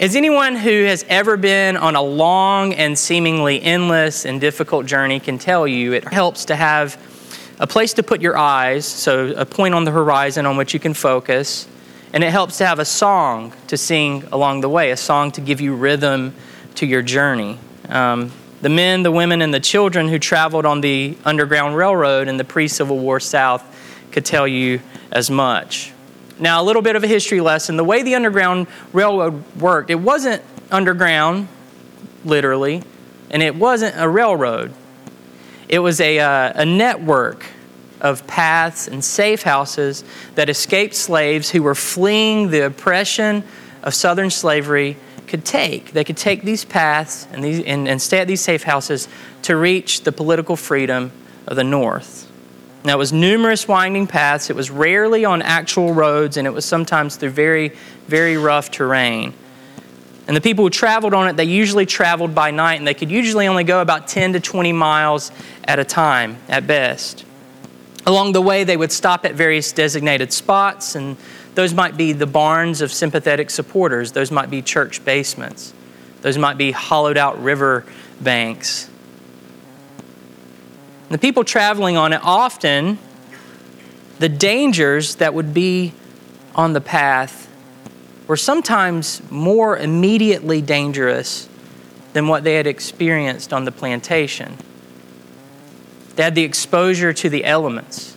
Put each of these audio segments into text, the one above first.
As anyone who has ever been on a long and seemingly endless and difficult journey can tell you, it helps to have a place to put your eyes, so a point on the horizon on which you can focus, and it helps to have a song to sing along the way, a song to give you rhythm to your journey. Um, the men, the women, and the children who traveled on the Underground Railroad in the pre Civil War South could tell you as much. Now, a little bit of a history lesson. The way the Underground Railroad worked, it wasn't underground, literally, and it wasn't a railroad. It was a, uh, a network of paths and safe houses that escaped slaves who were fleeing the oppression of Southern slavery could take. They could take these paths and, these, and, and stay at these safe houses to reach the political freedom of the North. Now, it was numerous winding paths. It was rarely on actual roads, and it was sometimes through very, very rough terrain. And the people who traveled on it, they usually traveled by night, and they could usually only go about 10 to 20 miles at a time at best. Along the way, they would stop at various designated spots, and those might be the barns of sympathetic supporters, those might be church basements, those might be hollowed out river banks. The people traveling on it often, the dangers that would be on the path were sometimes more immediately dangerous than what they had experienced on the plantation. They had the exposure to the elements.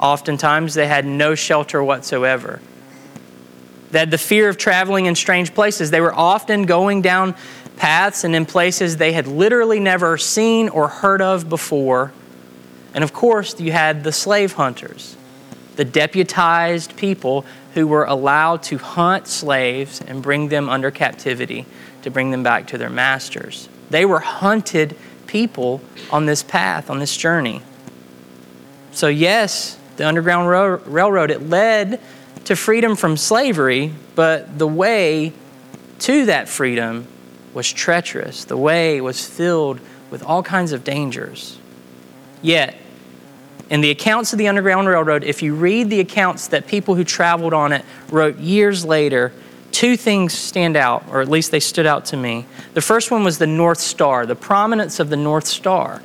Oftentimes, they had no shelter whatsoever. They had the fear of traveling in strange places. They were often going down paths and in places they had literally never seen or heard of before. And of course, you had the slave hunters, the deputized people who were allowed to hunt slaves and bring them under captivity to bring them back to their masters. They were hunted people on this path, on this journey. So, yes, the Underground Railroad, it led to freedom from slavery, but the way to that freedom was treacherous. The way was filled with all kinds of dangers. Yet, in the accounts of the Underground Railroad, if you read the accounts that people who traveled on it wrote years later, two things stand out, or at least they stood out to me. The first one was the North Star, the prominence of the North Star.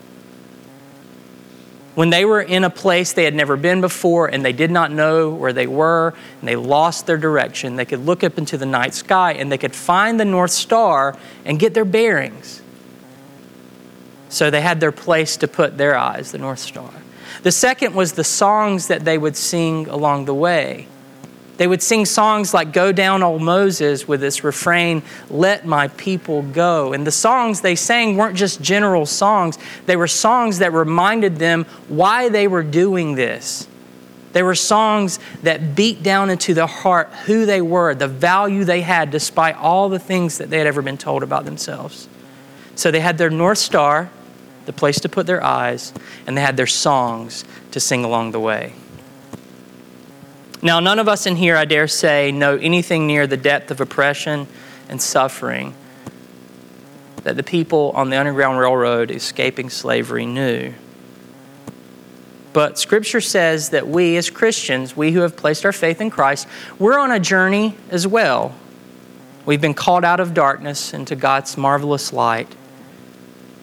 When they were in a place they had never been before and they did not know where they were and they lost their direction, they could look up into the night sky and they could find the North Star and get their bearings. So they had their place to put their eyes, the North Star. The second was the songs that they would sing along the way. They would sing songs like Go Down Old Moses with this refrain, Let my people go. And the songs they sang weren't just general songs, they were songs that reminded them why they were doing this. They were songs that beat down into the heart who they were, the value they had, despite all the things that they had ever been told about themselves. So they had their North Star, the place to put their eyes, and they had their songs to sing along the way. Now, none of us in here, I dare say, know anything near the depth of oppression and suffering that the people on the Underground Railroad escaping slavery knew. But Scripture says that we, as Christians, we who have placed our faith in Christ, we're on a journey as well. We've been called out of darkness into God's marvelous light.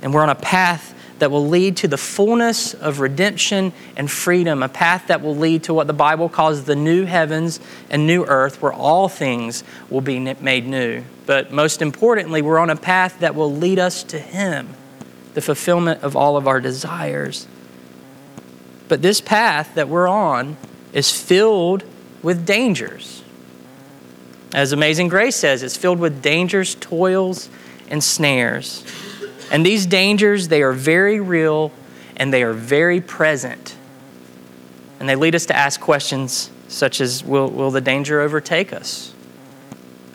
And we're on a path that will lead to the fullness of redemption and freedom, a path that will lead to what the Bible calls the new heavens and new earth, where all things will be made new. But most importantly, we're on a path that will lead us to Him, the fulfillment of all of our desires. But this path that we're on is filled with dangers. As Amazing Grace says, it's filled with dangers, toils, and snares. And these dangers, they are very real and they are very present. And they lead us to ask questions such as Will, will the danger overtake us?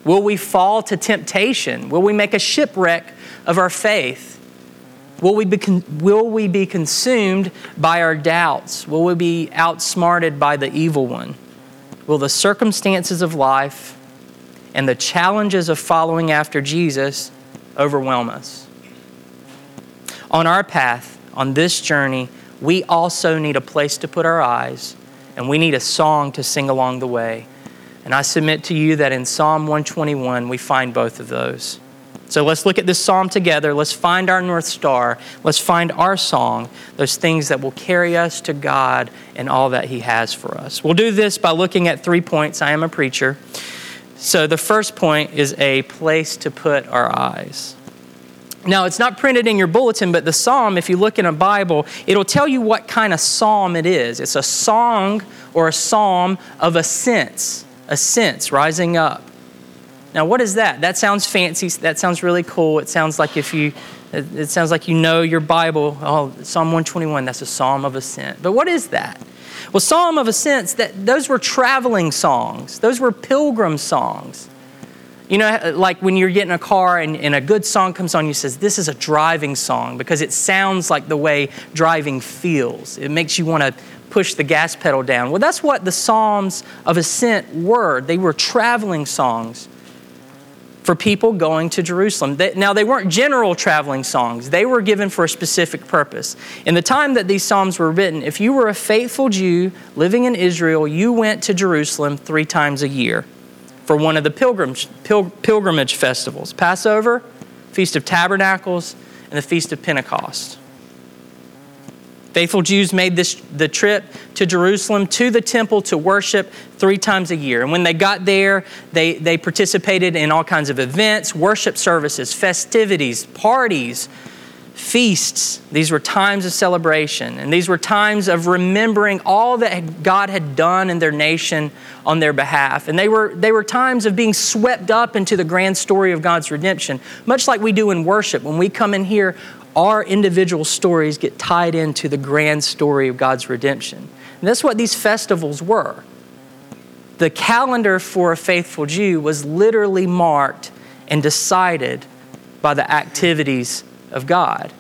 Will we fall to temptation? Will we make a shipwreck of our faith? Will we, be, will we be consumed by our doubts? Will we be outsmarted by the evil one? Will the circumstances of life and the challenges of following after Jesus overwhelm us? On our path, on this journey, we also need a place to put our eyes, and we need a song to sing along the way. And I submit to you that in Psalm 121, we find both of those. So let's look at this psalm together. Let's find our North Star. Let's find our song, those things that will carry us to God and all that He has for us. We'll do this by looking at three points. I am a preacher. So the first point is a place to put our eyes. Now, it's not printed in your bulletin, but the psalm, if you look in a Bible, it'll tell you what kind of psalm it is. It's a song or a psalm of ascents, ascents, rising up. Now, what is that? That sounds fancy. That sounds really cool. It sounds like if you, it sounds like you know your Bible. Oh, Psalm 121, that's a psalm of ascent. But what is that? Well, Psalm of Ascents, that those were traveling songs. Those were pilgrim songs. You know, uh, like when you're getting a car and, and, a good song comes on, you says, this is a driving song because it sounds like the way driving feels. It makes you want to push the gas pedal down. Well, that's what the Psalms of Ascent were. They were traveling songs for people going to Jerusalem. They, now, they weren't general traveling songs, they were given for a specific purpose. In the time that these Psalms were written, if you were a faithful Jew living in Israel, you went to Jerusalem three times a year for one of the pilgrimage, pil- pilgrimage festivals Passover, Feast of Tabernacles, and the Feast of Pentecost. Faithful Jews made this, the trip to Jerusalem to the temple to worship three times a year. And when they got there, they, they participated in all kinds of events, worship services, festivities, parties, feasts. These were times of celebration, and these were times of remembering all that God had done in their nation on their behalf. And they were, they were times of being swept up into the grand story of God's redemption, much like we do in worship. When we come in here, our individual stories get tied into the grand story of God's redemption. And that's what these festivals were. The calendar for a faithful Jew was literally marked and decided by the activities of God.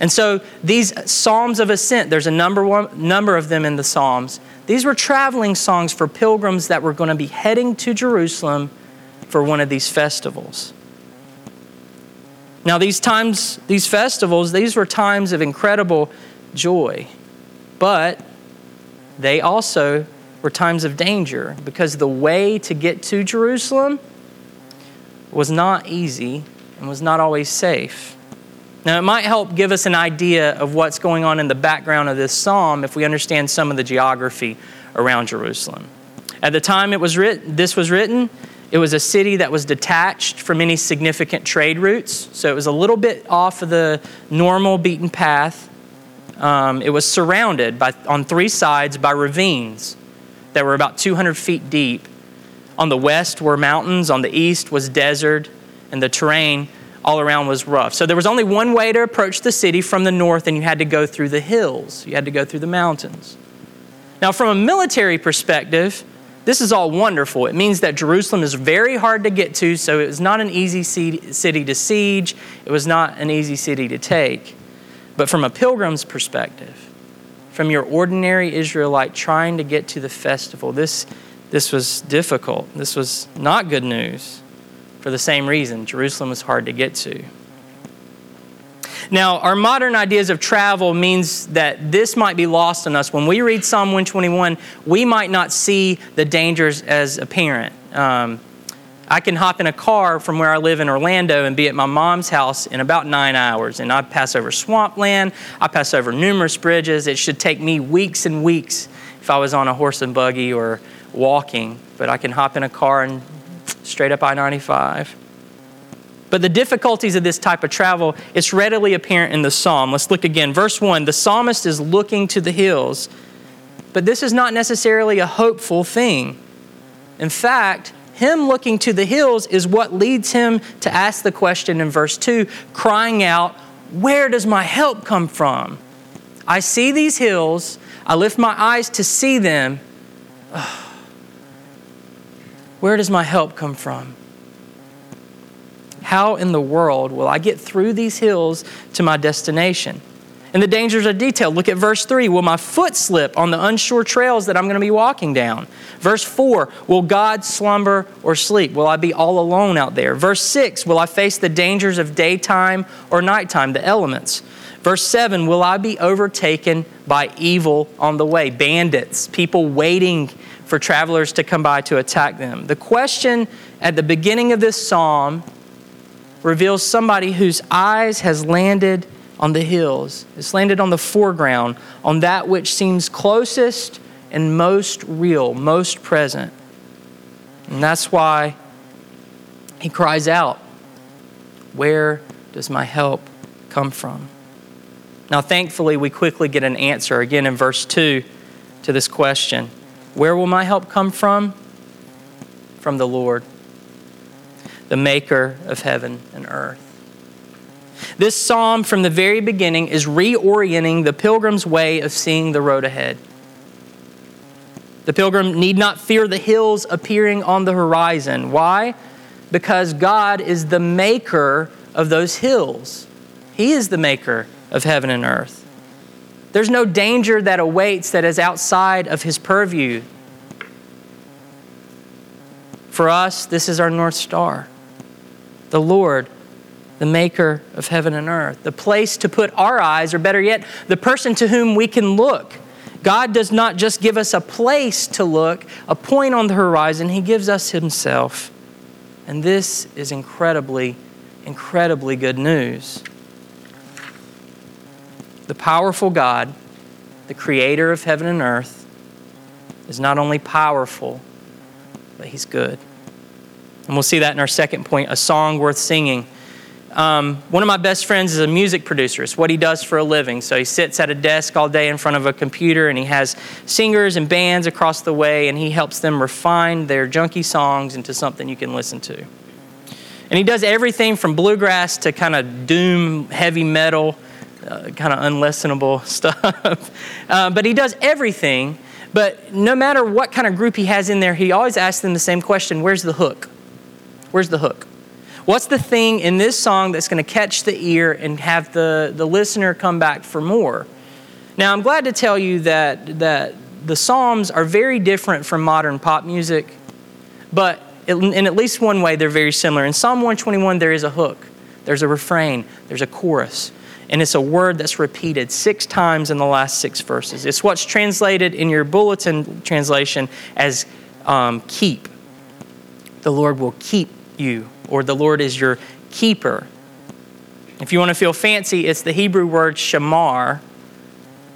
And so these Psalms of Ascent, there's a number, one, number of them in the Psalms. These were traveling songs for pilgrims that were going to be heading to Jerusalem for one of these festivals. Now, these times, these festivals, these were times of incredible joy, but they also were times of danger because the way to get to Jerusalem was not easy and was not always safe. Now, it might help give us an idea of what's going on in the background of this psalm if we understand some of the geography around Jerusalem. At the time it was written, this was written, it was a city that was detached from any significant trade routes, so it was a little bit off of the normal beaten path. Um, it was surrounded by, on three sides by ravines that were about 200 feet deep. On the west were mountains, on the east was desert, and the terrain all around was rough. So there was only one way to approach the city from the north, and you had to go through the hills, you had to go through the mountains. Now, from a military perspective, this is all wonderful. It means that Jerusalem is very hard to get to, so it was not an easy city to siege, it was not an easy city to take. But from a pilgrim's perspective, from your ordinary Israelite trying to get to the festival, this, this was difficult. This was not good news for the same reason. Jerusalem was hard to get to. Now, our modern ideas of travel means that this might be lost on us. When we read Psalm 121, we might not see the dangers as apparent. Um, I can hop in a car from where I live in Orlando and be at my mom's house in about nine hours. And I pass over swampland, I pass over numerous bridges. It should take me weeks and weeks if I was on a horse and buggy or walking. But I can hop in a car and straight up I 95. But the difficulties of this type of travel, it's readily apparent in the psalm. Let's look again. Verse 1 the psalmist is looking to the hills, but this is not necessarily a hopeful thing. In fact, him looking to the hills is what leads him to ask the question in verse 2, crying out, Where does my help come from? I see these hills, I lift my eyes to see them. Ugh where does my help come from? How in the world will I get through these hills to my destination? And the dangers are detailed. Look at verse 3. Will my foot slip on the unsure trails that I'm going to be walking down? Verse 4. Will God slumber or sleep? Will I be all alone out there? Verse 6. Will I face the dangers of daytime or nighttime, the elements? Verse 7. Will I be overtaken by evil on the way? Bandits, people waiting for travelers to come by to attack them. The question at the beginning of this psalm reveals somebody whose eyes has landed on the hills. It's landed on the foreground, on that which seems closest and most real, most present. And that's why he cries out, Where does my help come from? Now, thankfully, we quickly get an answer again in verse 2 to this question Where will my help come from? From the Lord, the maker of heaven and earth. This psalm from the very beginning is reorienting the pilgrim's way of seeing the road ahead. The pilgrim need not fear the hills appearing on the horizon. Why? Because God is the maker of those hills. He is the maker of heaven and earth. There's no danger that awaits that is outside of his purview. For us, this is our North Star. The Lord, the maker of heaven and earth, the place to put our eyes, or better yet, the person to whom we can look. God does not just give us a place to look, a point on the horizon, He gives us Himself. And this is incredibly, incredibly good news the powerful God, the creator of heaven and earth, is not only powerful, but he's good. And we'll see that in our second point a song worth singing. Um, one of my best friends is a music producer. It's what he does for a living. So he sits at a desk all day in front of a computer and he has singers and bands across the way and he helps them refine their junky songs into something you can listen to. And he does everything from bluegrass to kind of doom heavy metal uh, kind of unlistenable stuff. uh, but he does everything. But no matter what kind of group he has in there, he always asks them the same question Where's the hook? Where's the hook? What's the thing in this song that's going to catch the ear and have the, the listener come back for more? Now, I'm glad to tell you that, that the Psalms are very different from modern pop music, but in at least one way, they're very similar. In Psalm 121, there is a hook, there's a refrain, there's a chorus and it's a word that's repeated six times in the last six verses. It's what's translated in your bulletin translation as um, keep. The Lord will keep you, or the Lord is your keeper. If you want to feel fancy, it's the Hebrew word shamar,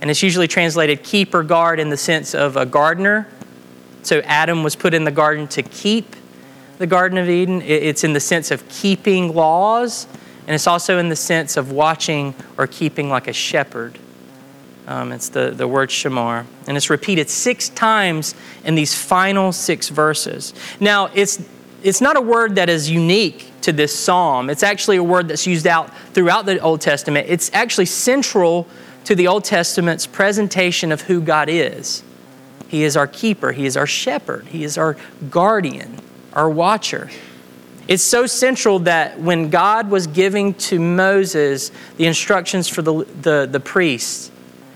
and it's usually translated keep or guard in the sense of a gardener. So Adam was put in the garden to keep the Garden of Eden. It's in the sense of keeping laws and it's also in the sense of watching or keeping like a shepherd. Um, it's the, the word shamar. And it's repeated six times in these final six verses. Now, it's, it's not a word that is unique to this psalm. It's actually a word that's used out throughout the Old Testament. It's actually central to the Old Testament's presentation of who God is. He is our keeper, He is our shepherd, He is our guardian, our watcher. It's so central that when God was giving to Moses the instructions for the, the, the priests,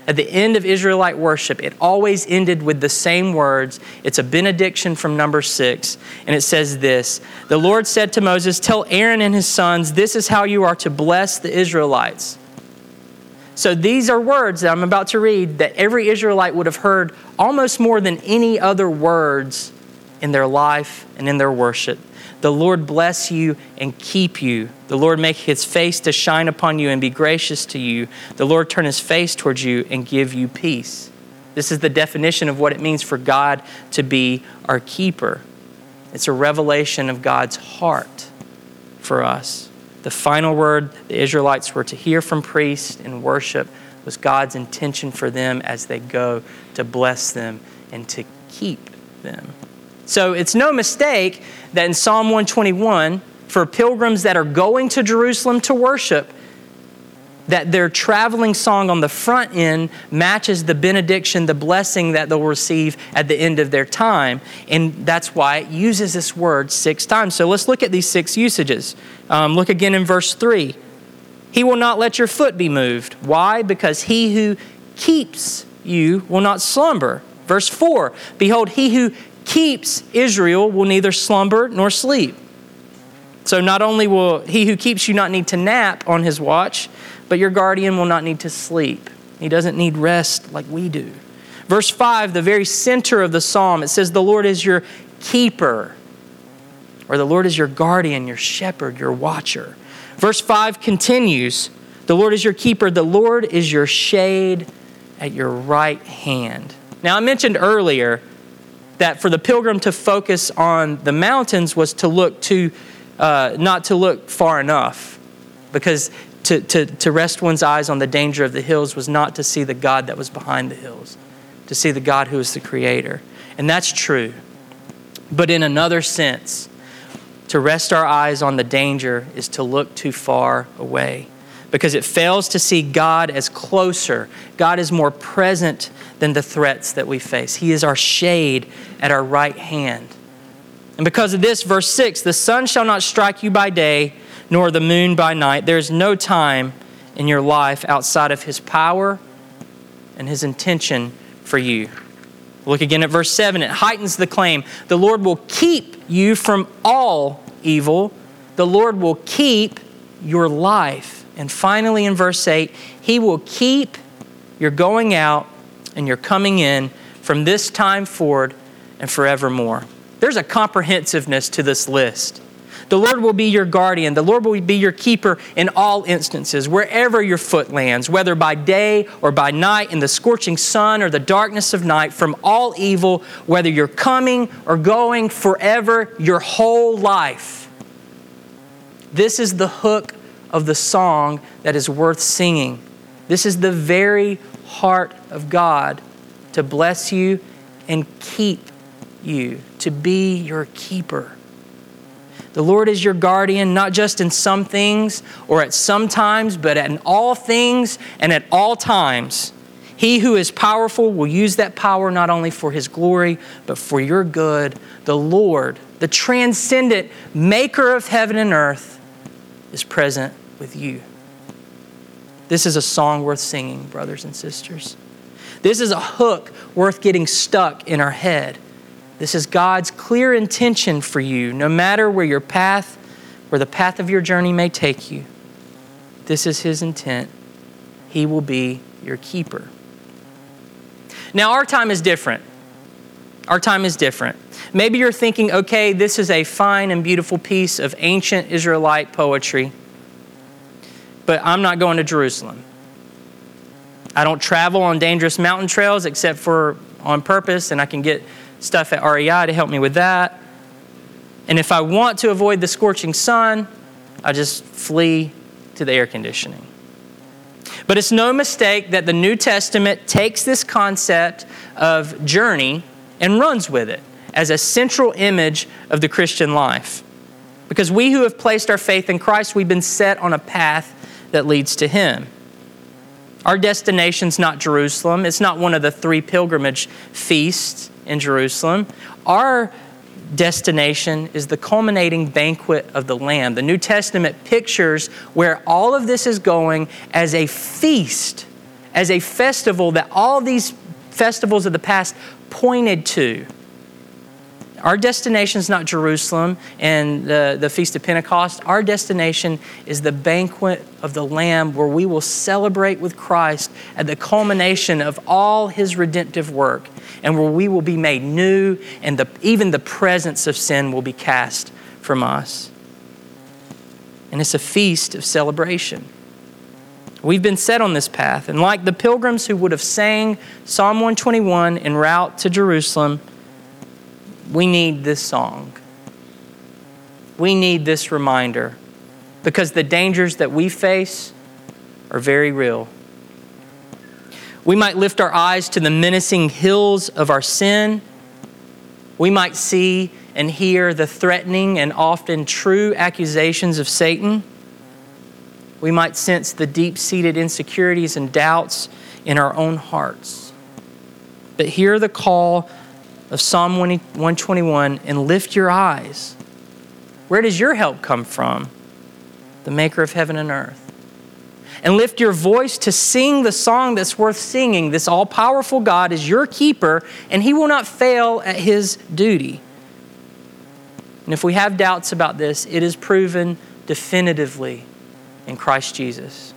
at the end of Israelite worship, it always ended with the same words. It's a benediction from Numbers six, and it says this The Lord said to Moses, Tell Aaron and his sons, this is how you are to bless the Israelites. So these are words that I'm about to read that every Israelite would have heard almost more than any other words in their life and in their worship. The Lord bless you and keep you. The Lord make his face to shine upon you and be gracious to you. The Lord turn his face towards you and give you peace. This is the definition of what it means for God to be our keeper. It's a revelation of God's heart for us. The final word the Israelites were to hear from priests in worship was God's intention for them as they go to bless them and to keep them. So it's no mistake that in Psalm 121, for pilgrims that are going to Jerusalem to worship, that their traveling song on the front end matches the benediction, the blessing that they'll receive at the end of their time. And that's why it uses this word six times. So let's look at these six usages. Um, look again in verse 3. He will not let your foot be moved. Why? Because he who keeps you will not slumber. Verse 4 Behold, he who keeps Israel will neither slumber nor sleep. So not only will he who keeps you not need to nap on his watch, but your guardian will not need to sleep. He doesn't need rest like we do. Verse 5, the very center of the psalm, it says, The Lord is your keeper, or the Lord is your guardian, your shepherd, your watcher. Verse 5 continues, The Lord is your keeper, the Lord is your shade at your right hand. Now, I mentioned earlier that for the pilgrim to focus on the mountains was to look to, uh, not to look far enough, because to, to, to rest one's eyes on the danger of the hills was not to see the God that was behind the hills, to see the God who is the creator. And that's true. But in another sense, to rest our eyes on the danger is to look too far away because it fails to see God as closer. God is more present than the threats that we face. He is our shade at our right hand. And because of this, verse 6 the sun shall not strike you by day, nor the moon by night. There is no time in your life outside of His power and His intention for you. Look again at verse 7. It heightens the claim the Lord will keep you from all evil, the Lord will keep your life. And finally, in verse 8, He will keep your going out and your coming in from this time forward and forevermore. There's a comprehensiveness to this list. The Lord will be your guardian. The Lord will be your keeper in all instances, wherever your foot lands, whether by day or by night, in the scorching sun or the darkness of night, from all evil, whether you're coming or going forever, your whole life. This is the hook of the song that is worth singing. This is the very heart of God to bless you and keep you, to be your keeper. The Lord is your guardian, not just in some things or at some times, but in all things and at all times. He who is powerful will use that power not only for his glory, but for your good. The Lord, the transcendent maker of heaven and earth, is present with you. This is a song worth singing, brothers and sisters. This is a hook worth getting stuck in our head. This is God's clear intention for you, no matter where your path, where the path of your journey may take you. This is His intent. He will be your keeper. Now, our time is different. Our time is different. Maybe you're thinking, okay, this is a fine and beautiful piece of ancient Israelite poetry but I'm not going to Jerusalem. I don't travel on dangerous mountain trails except for on purpose, and I can get stuff at REI to help me with that. And if I want to avoid the scorching sun, I just flee to the air conditioning. But it's no mistake that the New Testament takes this concept of journey and runs with it as a central image of the Christian life. Because we who have placed our faith in Christ, we've been set on a path that leads to Him. Our destination's not Jerusalem, it's not one of the three pilgrimage feasts in Jerusalem. Our destination is the culminating banquet of the Lamb. The New Testament pictures where all of this is going as a feast, as a festival that all these festivals of the past pointed to. Our destination is not Jerusalem and the, the Feast of Pentecost. Our destination is the banquet of the Lamb where we will celebrate with Christ at the culmination of all his redemptive work and where we will be made new and the, even the presence of sin will be cast from us. And it's a feast of celebration. We've been set on this path, and like the pilgrims who would have sang Psalm 121 en route to Jerusalem, we need this song. We need this reminder because the dangers that we face are very real. We might lift our eyes to the menacing hills of our sin. We might see and hear the threatening and often true accusations of Satan. We might sense the deep seated insecurities and doubts in our own hearts. But hear the call of Psalm 121 and lift your eyes. Where does your help come from? The maker of heaven and earth. And lift your voice to sing the song that's worth singing. This all powerful God is your keeper, and he will not fail at his duty. And if we have doubts about this, it is proven definitively in Christ Jesus.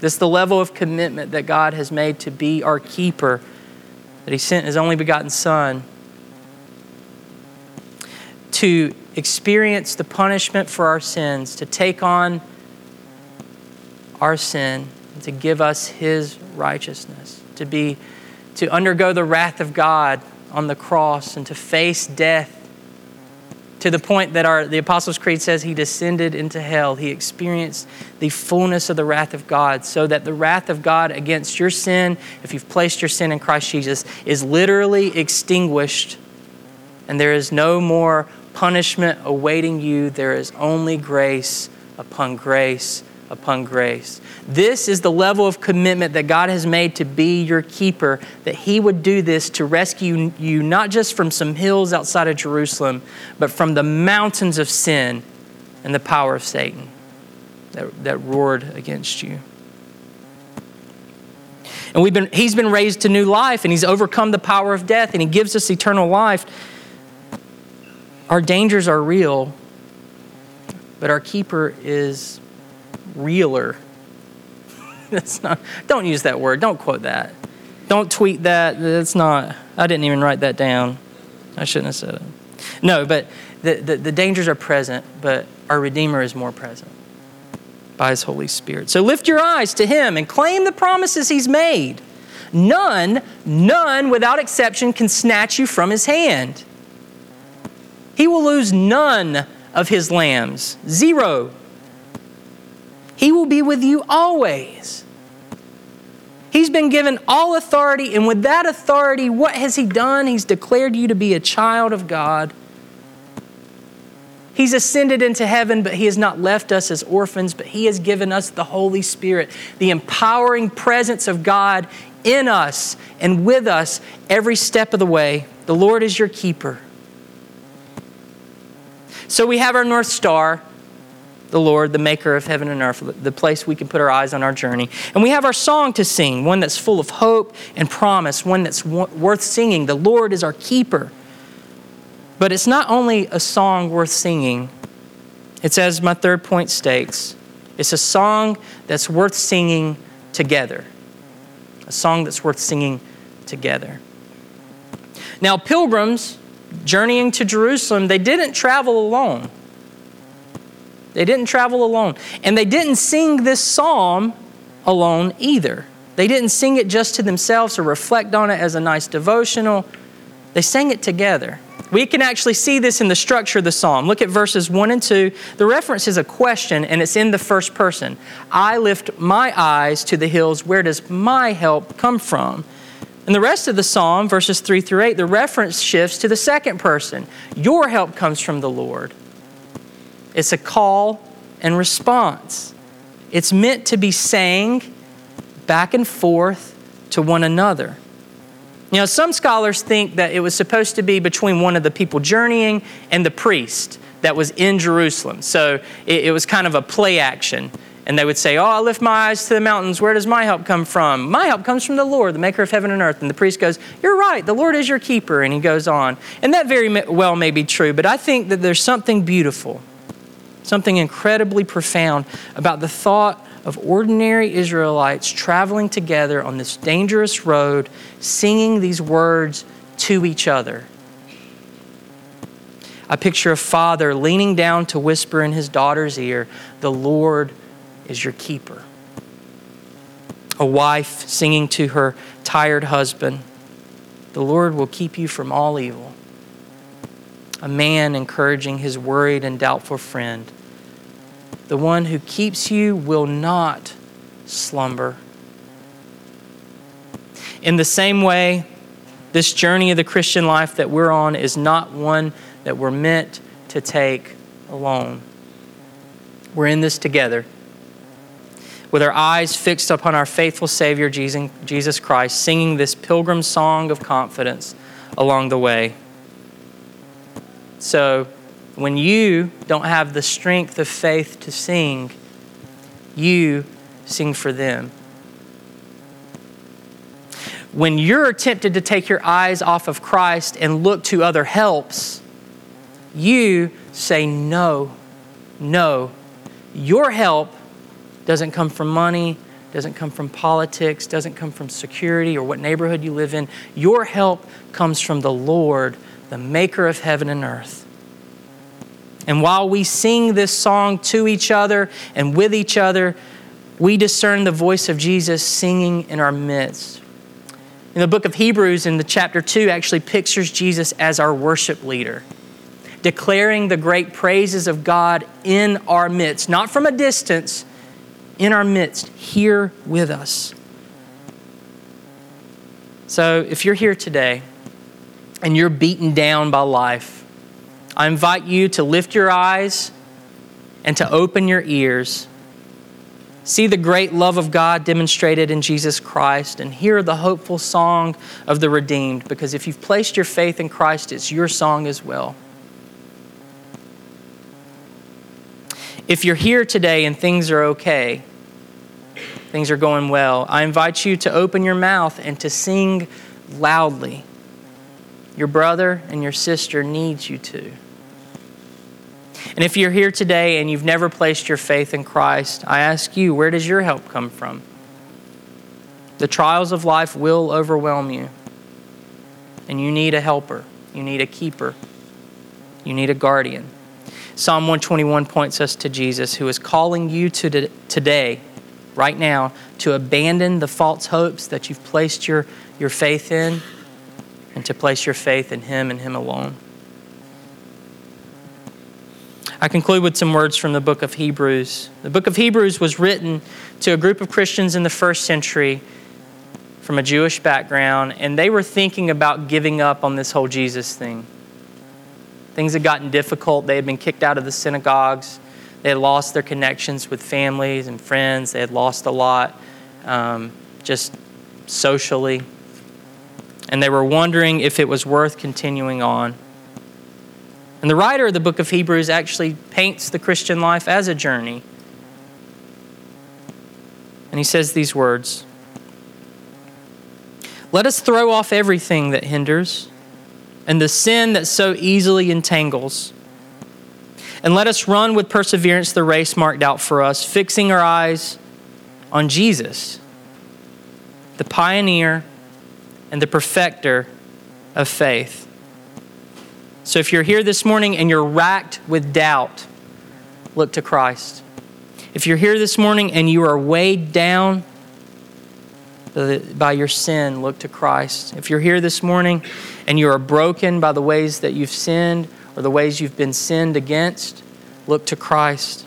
This is the level of commitment that God has made to be our keeper that He sent His only begotten Son to experience the punishment for our sins, to take on our sin, to give us His righteousness, to be to undergo the wrath of God on the cross and to face death to the point that our, the Apostles' Creed says he descended into hell. He experienced the fullness of the wrath of God, so that the wrath of God against your sin, if you've placed your sin in Christ Jesus, is literally extinguished, and there is no more punishment awaiting you. There is only grace upon grace upon grace. This is the level of commitment that God has made to be your keeper, that He would do this to rescue you not just from some hills outside of Jerusalem, but from the mountains of sin and the power of Satan that, that roared against you. And we've been, he's been raised to new life and he's overcome the power of death and he gives us eternal life. Our dangers are real, but our keeper is realer. That's not, don't use that word. Don't quote that. Don't tweet that. That's not, I didn't even write that down. I shouldn't have said it. No, but the, the, the dangers are present, but our Redeemer is more present by His Holy Spirit. So lift your eyes to Him and claim the promises He's made. None, none without exception can snatch you from His hand. He will lose none of His lambs. Zero. He will be with you always. He's been given all authority, and with that authority, what has He done? He's declared you to be a child of God. He's ascended into heaven, but He has not left us as orphans, but He has given us the Holy Spirit, the empowering presence of God in us and with us every step of the way. The Lord is your keeper. So we have our North Star the Lord, the maker of heaven and earth, the place we can put our eyes on our journey. And we have our song to sing, one that's full of hope and promise, one that's worth singing. The Lord is our keeper. But it's not only a song worth singing, it's as my third point states it's a song that's worth singing together. A song that's worth singing together. Now, pilgrims journeying to Jerusalem, they didn't travel alone. They didn't travel alone. And they didn't sing this psalm alone either. They didn't sing it just to themselves or reflect on it as a nice devotional. They sang it together. We can actually see this in the structure of the psalm. Look at verses 1 and 2. The reference is a question and it's in the first person. I lift my eyes to the hills. Where does my help come from? In the rest of the psalm, verses 3 through 8, the reference shifts to the second person. Your help comes from the Lord. It's a call and response. It's meant to be sang back and forth to one another. You know, some scholars think that it was supposed to be between one of the people journeying and the priest that was in Jerusalem. So it, it, was kind of a play action. And they would say, Oh, I lift my eyes to the mountains. Where does my help come from? My help comes from the Lord, the maker of heaven and earth. And the priest goes, You're right. The Lord is your keeper. And he goes on. And that very well may be true, but I think that there's something beautiful something incredibly profound about the thought of ordinary Israelites traveling together on this dangerous road, singing these words to each other. I picture a father leaning down to whisper in his daughter's ear, The Lord is your keeper. A wife singing to her tired husband, The Lord will keep you from all evil. A man encouraging his worried and doubtful friend, the one who keeps you will not slumber. In the same way, this journey of the Christian life that we're on is not one that we're meant to take alone. We're in this together. With our eyes fixed upon our faithful Savior, Jesus Christ, singing this pilgrim song of confidence along the way. So, when you don't have the strength of faith to sing, you sing for them. When you're tempted to take your eyes off of Christ and look to other helps, you say, No, no. Your help doesn't come from money, doesn't come from politics, doesn't come from security or what neighborhood you live in. Your help comes from the Lord, the maker of heaven and earth. And while we sing this song to each other and with each other, we discern the voice of Jesus singing in our midst. In the book of Hebrews, in the chapter 2, actually pictures Jesus as our worship leader, declaring the great praises of God in our midst, not from a distance, in our midst, here with us. So if you're here today and you're beaten down by life, I invite you to lift your eyes and to open your ears. See the great love of God demonstrated in Jesus Christ and hear the hopeful song of the redeemed because if you've placed your faith in Christ, it's your song as well. If you're here today and things are okay, things are going well, I invite you to open your mouth and to sing loudly. Your brother and your sister needs you to. And if you're here today and you've never placed your faith in Christ, I ask you, where does your help come from? The trials of life will overwhelm you, and you need a helper, you need a keeper, you need a guardian. Psalm 121 points us to Jesus, who is calling you to today, right now, to abandon the false hopes that you've placed your, your faith in and to place your faith in Him and Him alone. I conclude with some words from the book of Hebrews. The book of Hebrews was written to a group of Christians in the first century from a Jewish background, and they were thinking about giving up on this whole Jesus thing. Things had gotten difficult. They had been kicked out of the synagogues. They had lost their connections with families and friends. They had lost a lot um, just socially. And they were wondering if it was worth continuing on. And the writer of the book of Hebrews actually paints the Christian life as a journey. And he says these words Let us throw off everything that hinders and the sin that so easily entangles. And let us run with perseverance the race marked out for us, fixing our eyes on Jesus, the pioneer and the perfecter of faith. So if you're here this morning and you're racked with doubt, look to Christ. If you're here this morning and you are weighed down by your sin, look to Christ. If you're here this morning and you are broken by the ways that you've sinned or the ways you've been sinned against, look to Christ.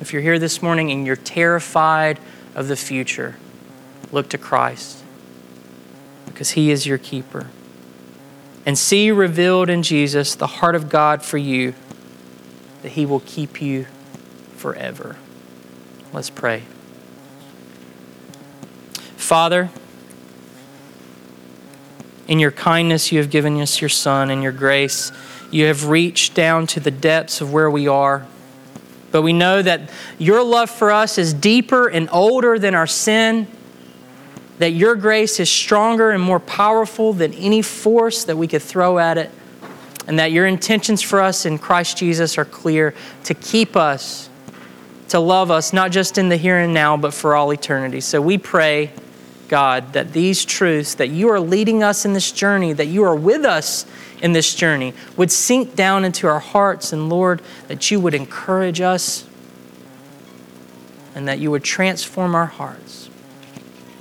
If you're here this morning and you're terrified of the future, look to Christ because He is your keeper. And see revealed in Jesus the heart of God for you, that He will keep you forever. Let's pray. Father, in your kindness, you have given us your Son. In your grace, you have reached down to the depths of where we are. But we know that your love for us is deeper and older than our sin, that your grace is stronger and more powerful than any force that we could throw at it, and that your intentions for us in Christ Jesus are clear to keep us, to love us, not just in the here and now, but for all eternity. So we pray God, that these truths, that you are leading us in this journey, that you are with us in this journey, would sink down into our hearts. And Lord, that you would encourage us and that you would transform our hearts.